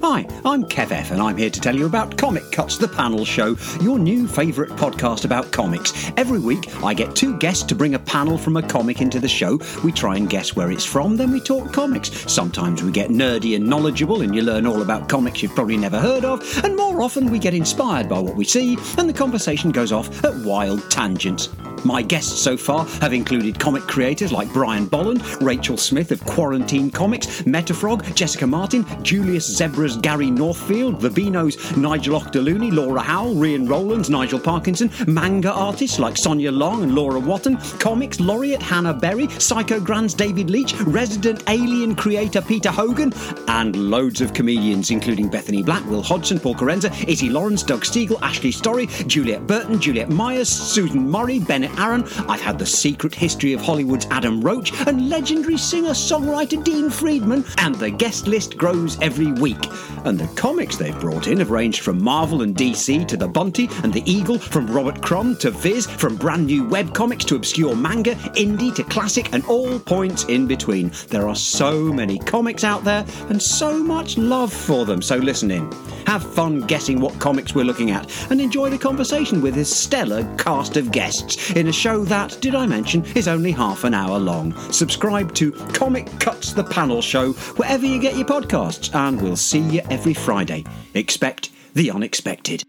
Hi, I'm Kev F, and I'm here to tell you about Comic Cuts, the panel show, your new favourite podcast about comics. Every week, I get two guests to bring a panel from a comic into the show. We try and guess where it's from, then we talk comics. Sometimes we get nerdy and knowledgeable, and you learn all about comics you've probably never heard of, and more often we get inspired by what we see, and the conversation goes off at wild tangents. My guests so far have included comic creators like Brian Bolland, Rachel Smith of Quarantine Comics, Metaphrog, Jessica Martin, Julius Zebra's Gary Northfield, Vibino's Nigel Auchterlounie, Laura Howell, Rian Rowlands, Nigel Parkinson, manga artists like Sonia Leong and Laura Watton, comics laureate Hannah Berry, Psychogran's David Leach, resident alien creator Peter Hogan, and loads of comedians including Bethany Black, Will Hodgson, Paul Kerensa, Izzy Lawrence, Doug Stiegel, Ashley Storrie, Juliet Burton, Juliet Meyers, Susan Murray, Bennett Arron. I've had the secret history of Hollywood's Adam Roche and legendary singer-songwriter Dean Friedman, and the guest list grows every week. And the comics they've brought in have ranged from Marvel and DC to The Bunty and The Eagle, from Robert Crumb to Viz, from brand new webcomics to obscure manga, indie to classic, and all points in between. There are so many comics out there and so much love for them, so listen in. Have fun guessing what comics we're looking at and enjoy the conversation with this stellar cast of guests in a show that, did I mention, is only half an hour long. Subscribe to Comic Cuts the Panel Show wherever you get your podcasts, and we'll see you every Friday. Expect the unexpected.